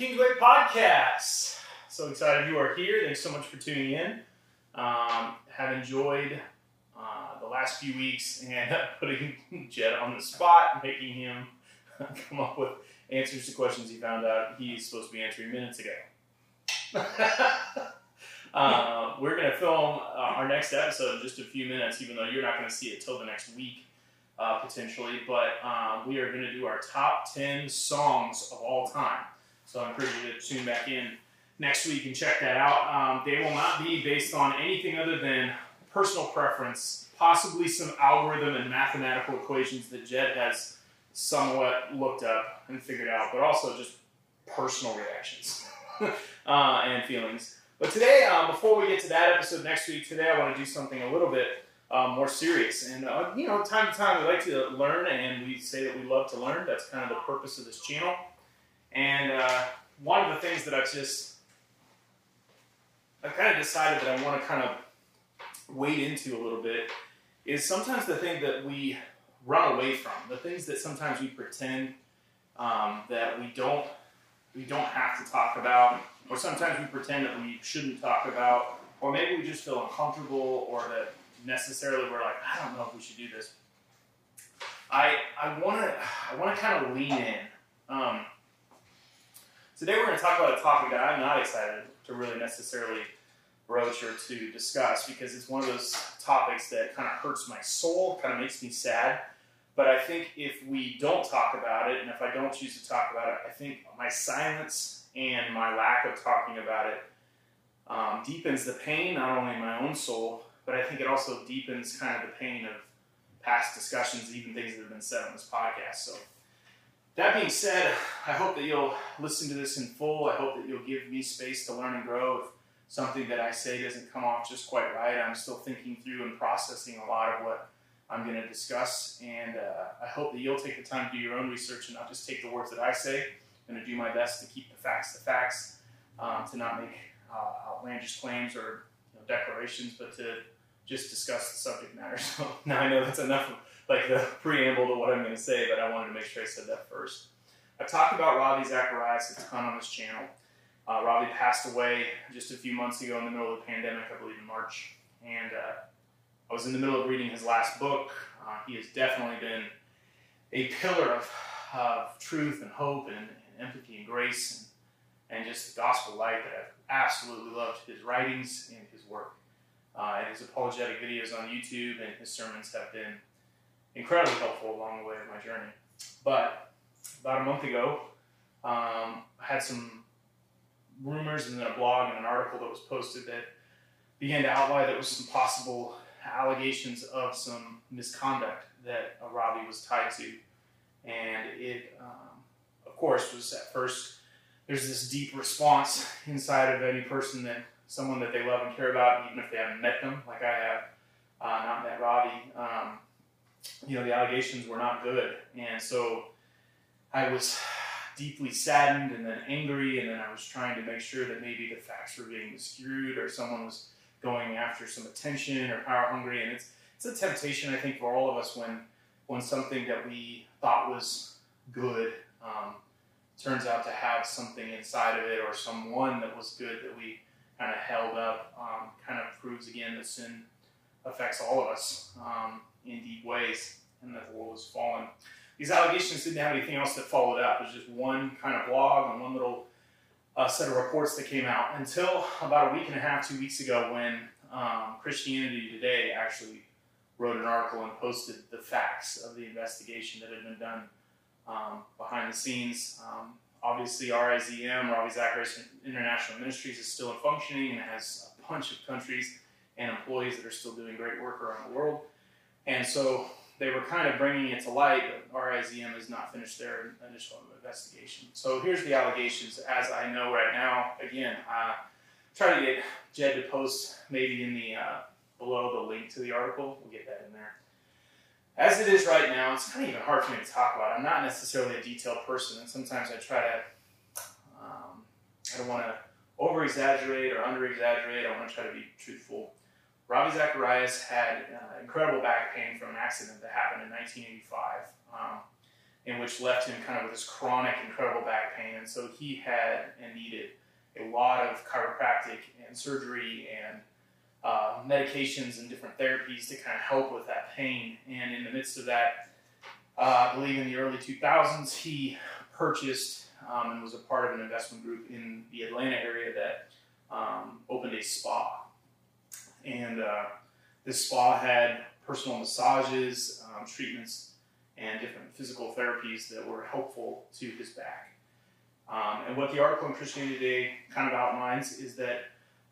Kingsway Podcast. So excited you are here. Thanks so much for tuning in. Um, have enjoyed uh, the last few weeks and putting Jed on the spot, making him come up with answers to questions he found out he's supposed to be answering minutes ago. uh, we're going to film uh, our next episode in just a few minutes, even though you're not going to see it till the next week. Uh, potentially, but um, we are going to do our top 10 songs of all time. So I encourage you to tune back in next week and check that out. Um, they will not be based on anything other than personal preference, possibly some algorithm and mathematical equations that Jed has somewhat looked up and figured out, but also just personal reactions uh, and feelings. But today, uh, before we get to that episode next week, today I want to do something a little bit um, more serious. And, uh, you know, time to time we like to learn and we say that we love to learn. That's kind of the purpose of this channel. And uh, one of the things that I've just, I've kind of decided that I want to kind of wade into a little bit is sometimes the thing that we run away from, the things that sometimes we pretend um, that we don't, we don't have to talk about, or sometimes we pretend that we shouldn't talk about, or maybe we just feel uncomfortable, or that necessarily we're like, I don't know if we should do this. I I want to I want to kind of lean in. Um, today we're going to talk about a topic that I'm not excited to really necessarily broach or to discuss because it's one of those topics that kind of hurts my soul, kind of makes me sad. But I think if we don't talk about it, and if I don't choose to talk about it, I think my silence and my lack of talking about it um, deepens the pain, not only in my own soul, but I think it also deepens kind of the pain of past discussions, even things that have been said on this podcast. So, that being said, I hope that you'll listen to this in full. I hope that you'll give me space to learn and grow. If something that I say doesn't come off just quite right, I'm still thinking through and processing a lot of what I'm going to discuss. And uh, I hope that you'll take the time to do your own research and not just take the words that I say. I'm going to do my best to keep the facts the facts, um, to not make uh, outlandish claims or you know, declarations, but to just discuss the subject matter. So now I know that's enough of like the preamble to what I'm going to say, but I wanted to make sure I said that first. I've talked about Ravi Zacharias a ton on this channel. Uh, Ravi passed away just a few months ago in the middle of the pandemic, I believe in March, and uh, I was in the middle of reading his last book. Uh, he has definitely been a pillar of, of truth and hope and, and, empathy and grace and, and just the gospel light that I've absolutely loved his writings and his work. Uh, and his apologetic videos on YouTube and his sermons have been incredibly helpful along the way of my journey. But about a month ago, um, I had some rumors and then a blog and an article that was posted that began to outline that was some possible allegations of some misconduct that Ravi was tied to. And it, um, of course, was at first, there's this deep response inside of any person that someone that they love and care about, even if they haven't met them, like I have, uh, not met Ravi. Um, you know, the allegations were not good. And so I was deeply saddened and then angry, and then I was trying to make sure that maybe the facts were being skewed or someone was going after some attention or power hungry. And it's, it's a temptation, I think, for all of us when, when something that we thought was good um, turns out to have something inside of it or someone that was good that we kind of held up um, kind of proves again that sin affects all of us um, in deep ways and that the world has fallen. These allegations didn't have anything else that followed up. It was just one kind of blog and one little uh, set of reports that came out until about a week and a half, two weeks ago, when um, Christianity Today actually wrote an article and posted the facts of the investigation that had been done um, behind the scenes. Um, obviously RZIM, Ravi Zacharias International Ministries, is still in functioning and has a bunch of countries and employees that are still doing great work around the world. And so they were kind of bringing it to light, but RZIM has not finished their initial investigation. So here's the allegations as I know right now. Again, uh, try to get Jed to post maybe in the uh, below the link to the article. We'll get that in there as it is right now, it's kind of even hard for me to talk about. I'm not necessarily a detailed person, and sometimes I try to, um, I don't want to over exaggerate or under exaggerate. I want to try to be truthful. Ravi Zacharias had uh, incredible back pain from an accident that happened in 1985. Um, and which left him kind of with this chronic, incredible back pain. And so he had and needed a lot of chiropractic and surgery and uh, medications and different therapies to kind of help with that pain. And in the midst of that, uh, I believe in the early 2000s, he purchased um, and was a part of an investment group in the Atlanta area that um, opened a spa. And uh, this spa had personal massages, um, treatments, and different physical therapies that were helpful to his back. Um, and what the article in Christianity Today kind of outlines is that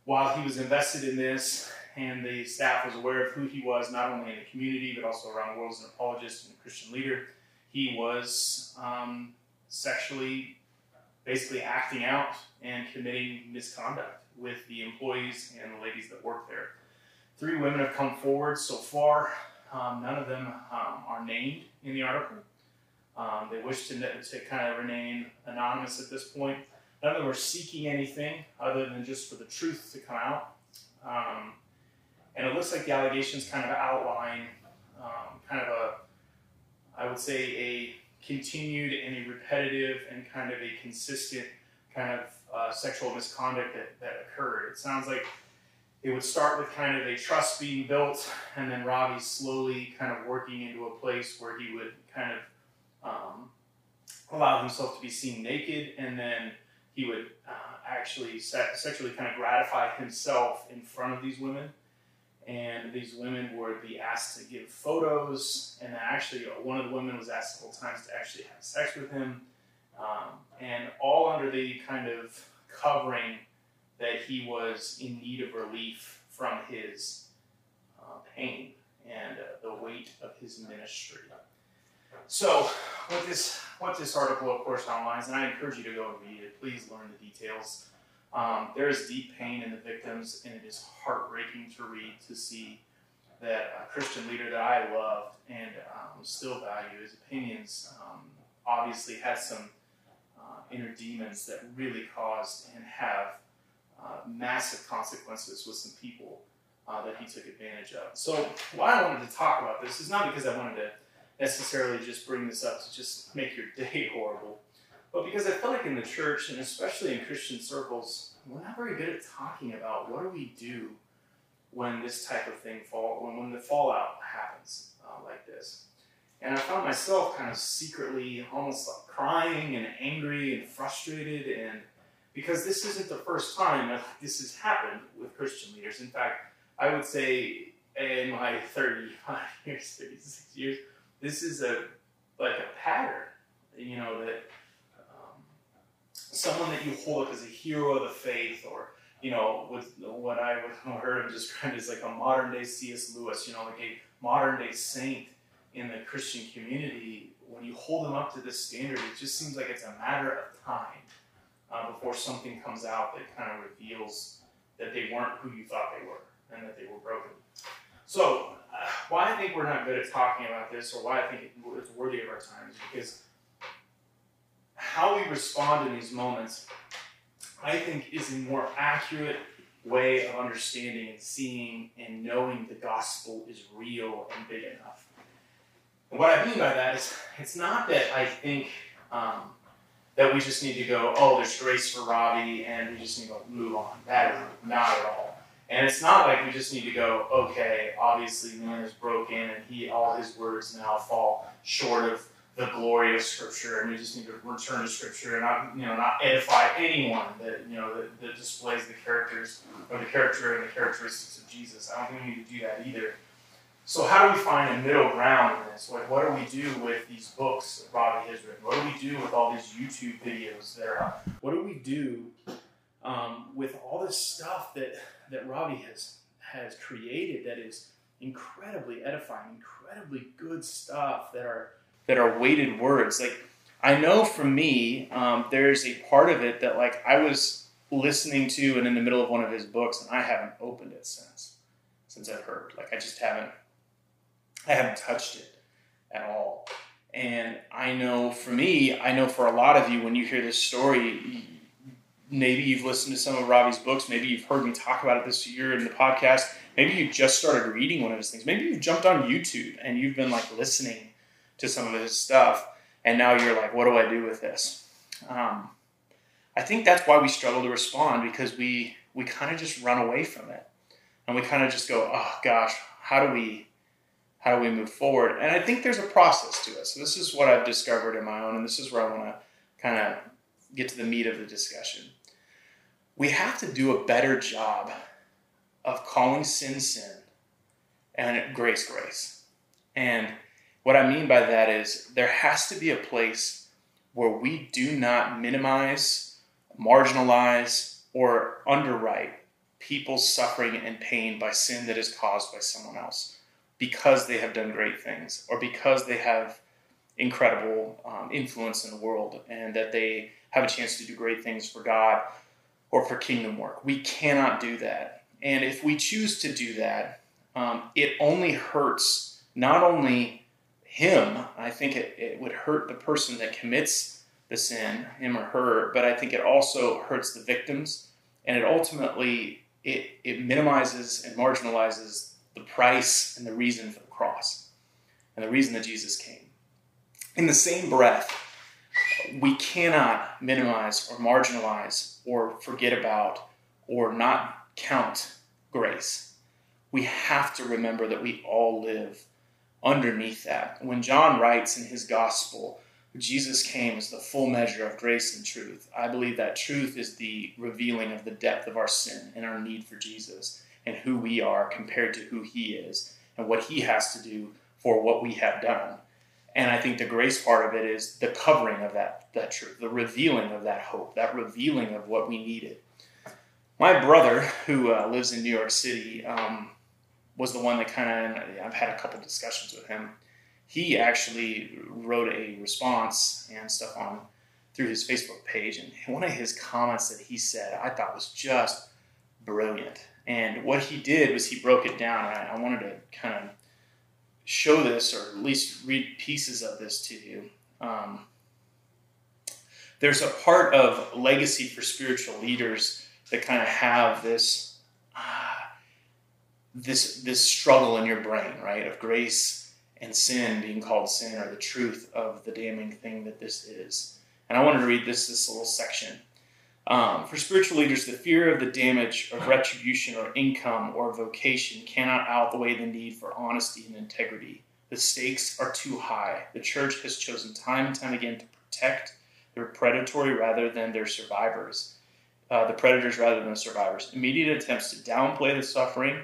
while he was invested in this and the staff was aware of who he was, not only in the community but also around the world as an apologist and a Christian leader, he was um, sexually basically acting out and committing misconduct with the employees and the ladies that worked there. Three women have come forward so far. Um, none of them um, are named in the article. Um, they wish to, to kind of remain anonymous at this point. None of them are seeking anything other than just for the truth to come out. Um, and it looks like the allegations kind of outline um, kind of a, I would say, a continued and a repetitive and kind of a consistent kind of uh, sexual misconduct that, that occurred. It sounds like it would start with kind of a trust being built, and then Ravi slowly kind of working into a place where he would kind of um, allow himself to be seen naked, and then he would uh, actually se- sexually kind of gratify himself in front of these women. And these women would be asked to give photos, and actually, uh, one of the women was asked several times to actually have sex with him, um, and all under the kind of covering that he was in need of relief from his uh, pain and uh, the weight of his ministry. So, what this what this article, of course, outlines, and I encourage you to go and read it. Please learn the details. Um, there is deep pain in the victims, and it is heartbreaking to read to see that a Christian leader that I loved and um, still value his opinions um, obviously had some uh, inner demons that really caused and have uh, massive consequences with some people uh, that he took advantage of. So, why I wanted to talk about this is not because I wanted to necessarily just bring this up to just make your day horrible. But because I feel like in the church, and especially in Christian circles, we're not very good at talking about what do we do when this type of thing fall when, when the fallout happens uh, like this. And I found myself kind of secretly almost like crying and angry and frustrated and because this isn't the first time that this has happened with Christian leaders. In fact, I would say in my 35 years, 36 years, this is a like a pattern, you know, that um, someone that you hold up as a hero of the faith, or you know, with what I would heard him described as like a modern day C.S. Lewis, you know, like a modern day saint in the Christian community. When you hold them up to this standard, it just seems like it's a matter of time uh, before something comes out that kind of reveals that they weren't who you thought they were and that they were broken. So, uh, why I think we're not good at talking about this, or why I think it's worthy of our time, is because how we respond in these moments, I think, is a more accurate way of understanding and seeing and knowing the gospel is real and big enough. And what I mean by that is, it's not that I think um, that we just need to go, oh, there's grace for Ravi, and we just need to move on. That is not at all. And it's not like we just need to go, okay, obviously man is broken and he all his words now fall short of the glory of Scripture, and we just need to return to Scripture and not, you know, not edify anyone that you know that, that displays the characters or the character and the characteristics of Jesus. I don't think we need to do that either. So how do we find a middle ground in this? Like, what do we do with these books that Ravi has written? What do we do with all these YouTube videos that are out? What do we do um, with all this stuff that that Ravi has has created that is incredibly edifying, incredibly good stuff that are that are weighted words. Like I know for me, um, there's a part of it that like I was listening to and in the middle of one of his books, and I haven't opened it since since I've heard. Like I just haven't I haven't touched it at all. And I know for me, I know for a lot of you, when you hear this story, maybe you've listened to some of Ravi's books, maybe you've heard me talk about it this year in the podcast, maybe you just started reading one of his things, maybe you've jumped on YouTube and you've been like listening to some of his stuff. and now you're like, what do I do with this? Um, I think that's why we struggle to respond because we we kind of just run away from it, and we kind of just go, oh gosh, how do we how do we move forward? And I think there's a process to it. So this is what I've discovered in my own, and this is where I want to kind of get to the meat of the discussion. We have to do a better job of calling sin sin and grace grace. And what I mean by that is there has to be a place where we do not minimize, marginalize, or underwrite people's suffering and pain by sin that is caused by someone else because they have done great things or because they have incredible um, influence in the world and that they have a chance to do great things for God or for kingdom work. We cannot do that. And if we choose to do that, um, it only hurts not only him, I think it, it would hurt the person that commits the sin, him or her, but I think it also hurts the victims and it ultimately it, it minimizes and marginalizes the price and the reason for the cross and the reason that Jesus came. In the same breath, we cannot minimize or marginalize or forget about or not count grace. We have to remember that we all live underneath that. When John writes in his gospel, Jesus came as the full measure of grace and truth. I believe that truth is the revealing of the depth of our sin and our need for Jesus and who we are compared to who He is and what He has to do for what we have done. And I think the grace part of it is the covering of that, that truth, the revealing of that hope, that revealing of what we needed. My brother, who uh, lives in New York City, um, was the one that kind of, I've had a couple discussions with him. He actually wrote a response and stuff on through his Facebook page. And one of his comments that he said I thought was just brilliant. And what he did was he broke it down. I, I wanted to kind of show this or at least read pieces of this to you. Um, there's a part of legacy for spiritual leaders that kind of have this uh, this this struggle in your brain, right? Of grace and sin being called sin, or the truth of the damning thing that this is. And I wanted to read this this little section. Um, for spiritual leaders, the fear of the damage of retribution or income or vocation cannot outweigh the need for honesty and integrity. The stakes are too high. The church has chosen time and time again to protect their predatory rather than their survivors, uh, the predators rather than the survivors. Immediate attempts to downplay the suffering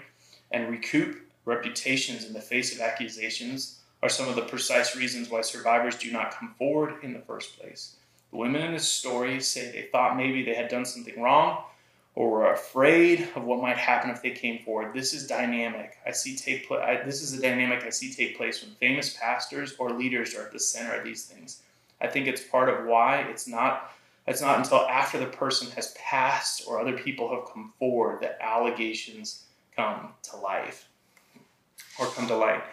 and recoup reputations in the face of accusations are some of the precise reasons why survivors do not come forward in the first place. The women in this story say they thought maybe they had done something wrong or were afraid of what might happen if they came forward. This is dynamic. I see take place. This is a dynamic I see take place when famous pastors or leaders are at the center of these things. I think it's part of why it's not. It's not until after the person has passed or other people have come forward that allegations come to life or come to light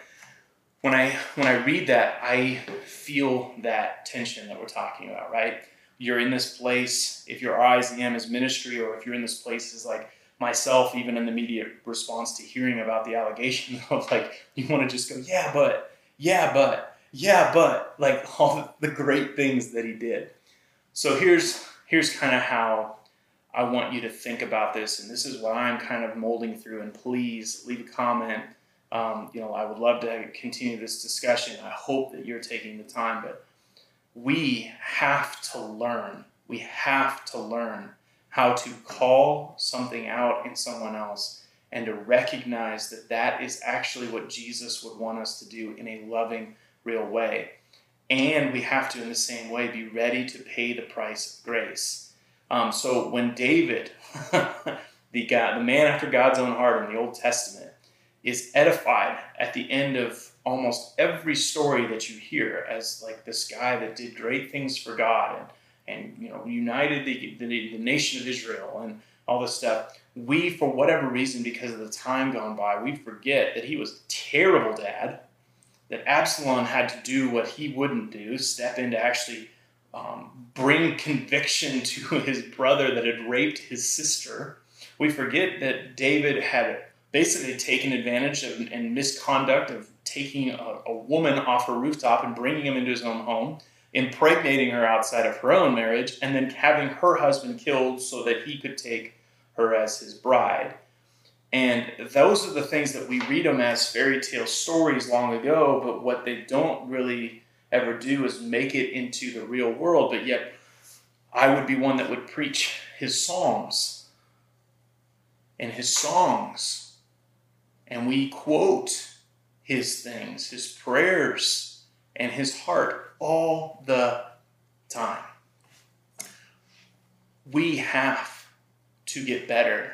when I when I read that, I feel that tension that we're talking about, right? You're in this place, if RZIM is ministry, or if you're in this place as like myself, even in the immediate response to hearing about the allegation of like, you want to just go, yeah, but, yeah, but, yeah, but, like all the great things that he did. So here's here's kind of how I want you to think about this, and this is what I'm kind of molding through. And please leave a comment um, you know, I would love to continue this discussion. I hope that you're taking the time, but we have to learn. We have to learn how to call something out in someone else and to recognize that that is actually what Jesus would want us to do in a loving, real way. And we have to, in the same way, be ready to pay the price of grace. Um, so when David, the guy, the man after God's own heart in the Old Testament, is edified at the end of almost every story that you hear as like this guy that did great things for God and and you know united the, the, the nation of Israel and all this stuff. We, for whatever reason, because of the time gone by, we forget that he was a terrible dad. That Absalom had to do what he wouldn't do, step in to actually um, bring conviction to his brother that had raped his sister. We forget that David had basically taken advantage of and misconduct of taking a, a, woman off her rooftop and bringing him into his own home. impregnating her outside of her own marriage, and then having her husband killed so that he could take her as his bride. And those are the things that we read them as fairy tale stories long ago, but what they don't really ever do is make it into the real world. But yet, I would be one that would preach his psalms and his songs. And we quote his things, his prayers, and his heart all the time. We have to get better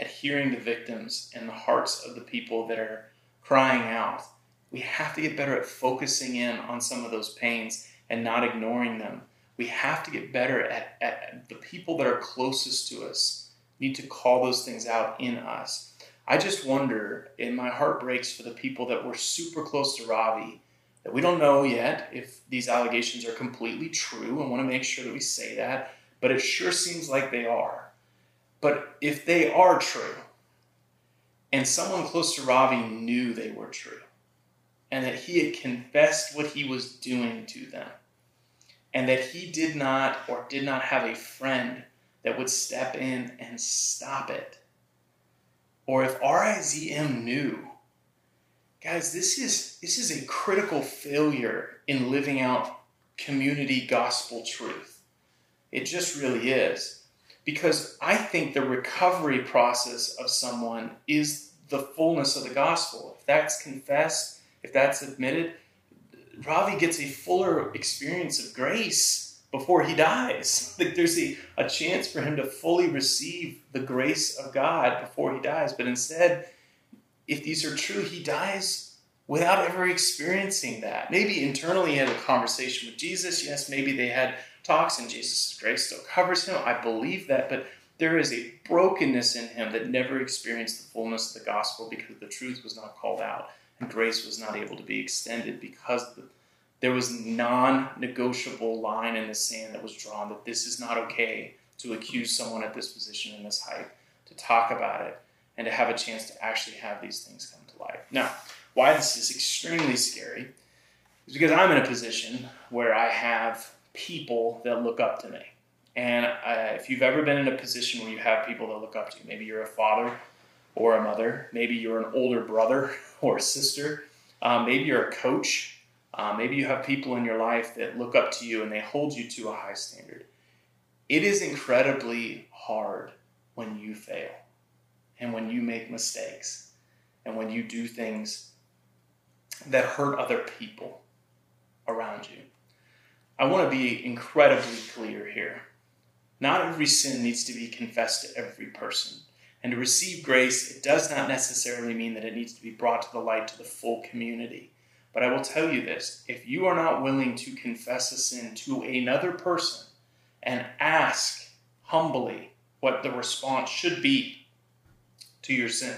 at hearing the victims and the hearts of the people that are crying out. We have to get better at focusing in on some of those pains and not ignoring them. We have to get better at, at the people that are closest to us, need to call those things out in us. I just wonder, and my heart breaks for the people that were super close to Ravi, that we don't know yet if these allegations are completely true. I want to make sure that we say that, but it sure seems like they are. But if they are true, and someone close to Ravi knew they were true, and that he had confessed what he was doing to them, and that he did not or did not have a friend that would step in and stop it, or if RZIM knew, guys, this is this is a critical failure in living out community gospel truth. It just really is because I think the recovery process of someone is the fullness of the gospel. If that's confessed, if that's admitted, Ravi gets a fuller experience of grace before he dies. Like there's a, a chance for him to fully receive the grace of God before he dies. But instead, if these are true, he dies without ever experiencing that. Maybe internally he had a conversation with Jesus. Yes, maybe they had talks and Jesus' grace still covers him. I believe that, but there is a brokenness in him that never experienced the fullness of the gospel because the truth was not called out and grace was not able to be extended because the, there was non-negotiable line in the sand that was drawn that this is not okay to accuse someone at this position in this height, to talk about it, and to have a chance to actually have these things come to life. Now, why this is extremely scary is because I'm in a position where I have people that look up to me. And uh, if you've ever been in a position where you have people that look up to you, maybe you're a father or a mother, maybe you're an older brother or a sister, um, maybe you're a coach, uh, maybe you have people in your life that look up to you and they hold you to a high standard. It is incredibly hard when you fail and when you make mistakes and when you do things that hurt other people around you. I want to be incredibly clear here. Not every sin needs to be confessed to every person. And to receive grace, it does not necessarily mean that it needs to be brought to the light to the full community. But I will tell you this if you are not willing to confess a sin to another person and ask humbly what the response should be to your sin,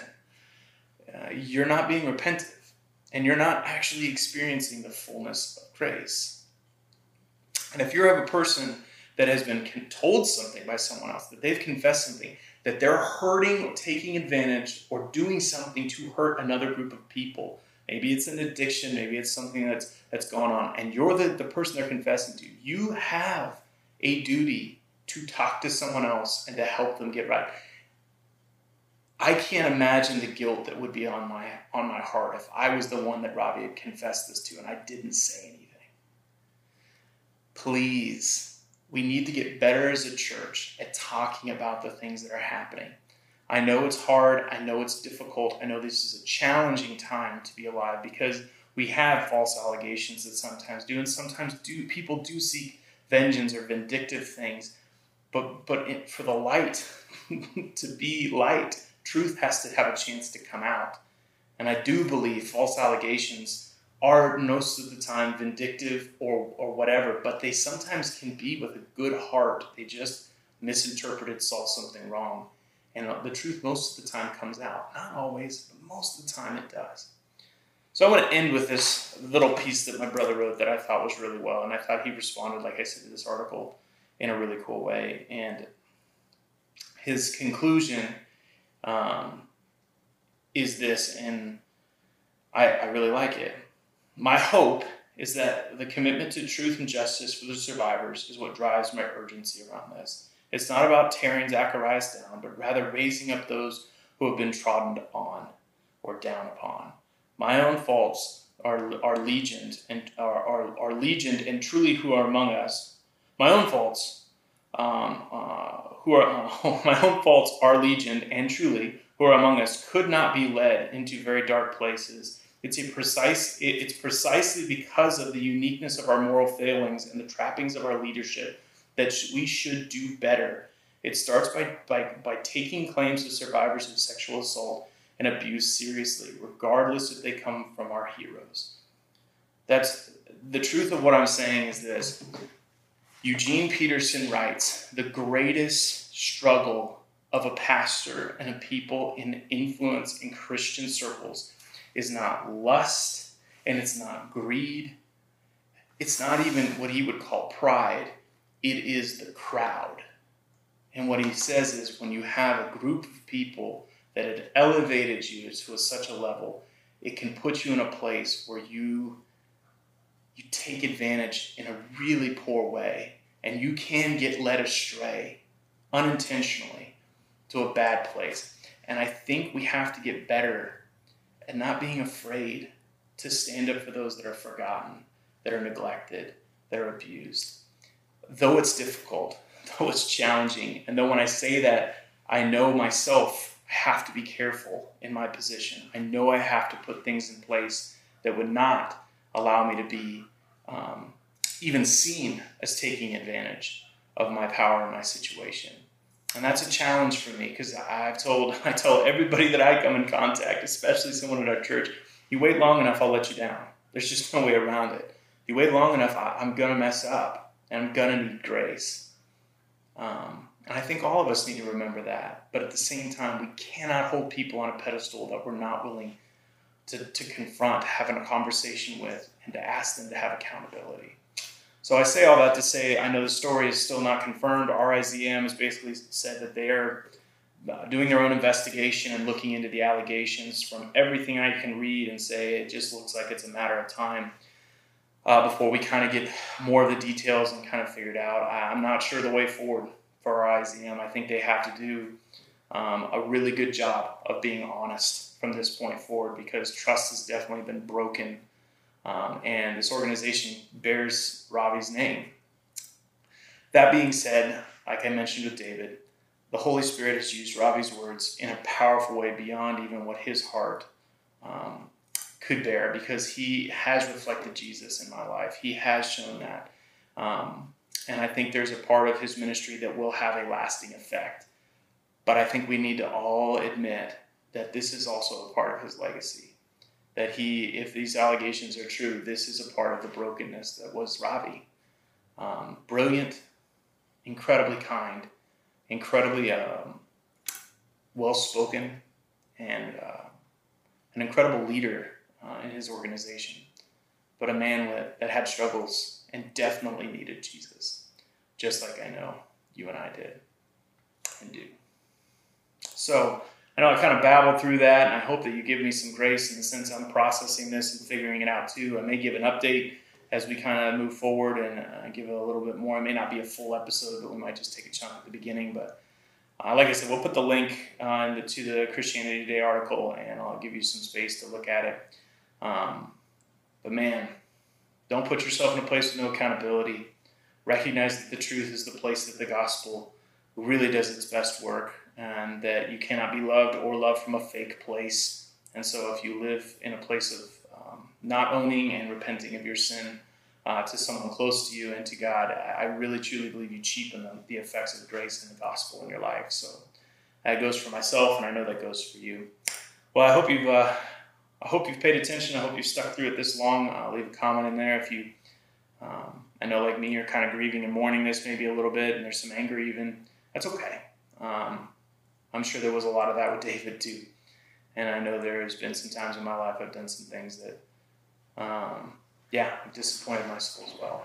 uh, you're not being repentive and you're not actually experiencing the fullness of grace. And if you have a person that has been told something by someone else, that they've confessed something, that they're hurting or taking advantage or doing something to hurt another group of people, maybe it's an addiction, maybe it's something that's that's going on, and you're the, the person they're confessing to, you have a duty to talk to someone else and to help them get right. I can't imagine the guilt that would be on my on my heart if I was the one that Ravi had confessed this to and I didn't say anything please, we need to get better as a church at talking about the things that are happening. I know it's hard. I know it's difficult. I know this is a challenging time to be alive because we have false allegations that sometimes do, and sometimes do people do seek vengeance or vindictive things. But but it, for the light to be light, truth has to have a chance to come out. And I do believe false allegations are most of the time vindictive or, or whatever, but they sometimes can be with a good heart. They just misinterpreted, saw something wrong. And the truth most of the time comes out. Not always, but most of the time it does. So I want to end with this little piece that my brother wrote that I thought was really well. And I thought he responded, like I said, to this article in a really cool way. And his conclusion um, is this, and I, I really like it. My hope is that the commitment to truth and justice for the survivors is what drives my urgency around this. It's not about tearing Zacharias down, but rather raising up those who have been trodden on or down upon. My own faults are, are legion and are, are, are legion and truly who are among us. My own faults, um, uh, who are uh, my own faults are legion and truly who are among us could not be led into very dark places. It's a precise. It's precisely because of the uniqueness of our moral failings and the trappings of our leadership that we should do better. It starts by, by, by taking claims of survivors of sexual assault and abuse seriously, regardless if they come from our heroes. That's the truth of what I'm saying is this. Eugene Peterson writes The greatest struggle of a pastor and a people in influence in Christian circles is not lust and it's not greed. It's not even what he would call pride. It is the crowd. And what he says is when you have a group of people that had elevated you to such a level, it can put you in a place where you you take advantage in a really poor way and you can get led astray unintentionally to a bad place. And I think we have to get better at not being afraid to stand up for those that are forgotten, that are neglected, that are abused. Though it's difficult, though it's challenging, and though when I say that, I know myself I have to be careful in my position. I know I have to put things in place that would not allow me to be um, even seen as taking advantage of my power and my situation. And that's a challenge for me because I've told I tell everybody that I come in contact, especially someone at our church, you wait long enough, I'll let you down. There's just no way around it. You wait long enough, I'm gonna mess up, and I'm gonna need grace. Um, and I think all of us need to remember that. But at the same time, we cannot hold people on a pedestal that we're not willing to, to confront, having a conversation with, and to ask them to have accountability. So I say all that to say I know the story is still not confirmed. RZIM has basically said that they are uh, doing their own investigation and looking into the allegations. From everything I can read and say, it just looks like it's a matter of time uh, before we kind of get more of the details and kind of figured out. I'm not sure the way forward for RZIM. I think they have to do um, a really good job of being honest from this point forward because trust has definitely been broken um, and this organization bears Ravi's name. That being said, like I mentioned with David, the Holy Spirit has used Ravi's words in a powerful way beyond even what his heart um, could bear because he has reflected Jesus in my life. He has shown that. Um, and I think there's a part of his ministry that will have a lasting effect. But I think we need to all admit that this is also a part of his legacy that he, if these allegations are true, this is a part of the brokenness that was Ravi. Um, brilliant, incredibly kind, incredibly um, well spoken, and uh, an incredible leader uh, in his organization, but a man with, that had struggles and definitely needed Jesus, just like I know you and I did and do. So, I know I kind of babbled through that, and I hope that you give me some grace in the sense I'm processing this and figuring it out too. I may give an update as we kind of move forward and uh, give it a little bit more. It may not be a full episode, but we might just take a chunk at the beginning. But uh, like I said, we'll put the link uh, to the Christianity Today article, and I'll give you some space to look at it. Um, but man, don't put yourself in a place with no accountability. Recognize that the truth is the place that the gospel really does its best work and that you cannot be loved or loved from a fake place. And so, if you live in a place of um, not owning and repenting of your sin uh, to someone close to you and to God, I really truly believe you cheapen the, the effects of grace and the gospel in your life. So, that goes for myself, and I know that goes for you. Well, I hope you've uh, I hope you've paid attention. I hope you've stuck through it this long. Uh, leave a comment in there if you. Um, I know, like me, you're kind of grieving and mourning this maybe a little bit, and there's some anger even. That's okay. Um, I'm sure there was a lot of that with David too. And I know there has been some times in my life I've done some things that, um, yeah, disappointed my soul as well.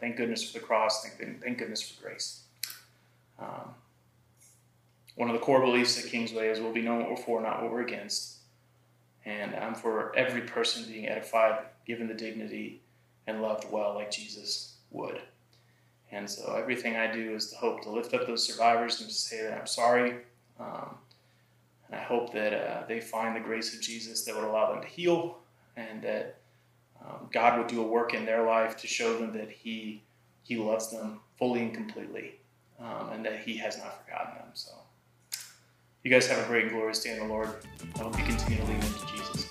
Thank goodness for the cross. Thank, thank goodness for grace. Um, one of the core beliefs at Kingsway is we'll be known what we're for, not what we're against. And I'm for every person being edified, given the dignity and loved well like Jesus would. And so everything I do is to hope to lift up those survivors and to say that I'm sorry. Um, and I hope that uh, they find the grace of Jesus that would allow them to heal and that um, God would do a work in their life to show them that He, he loves them fully and completely um, and that He has not forgotten them. So you guys have a great and glorious day in the Lord. I hope you continue to lean into Jesus.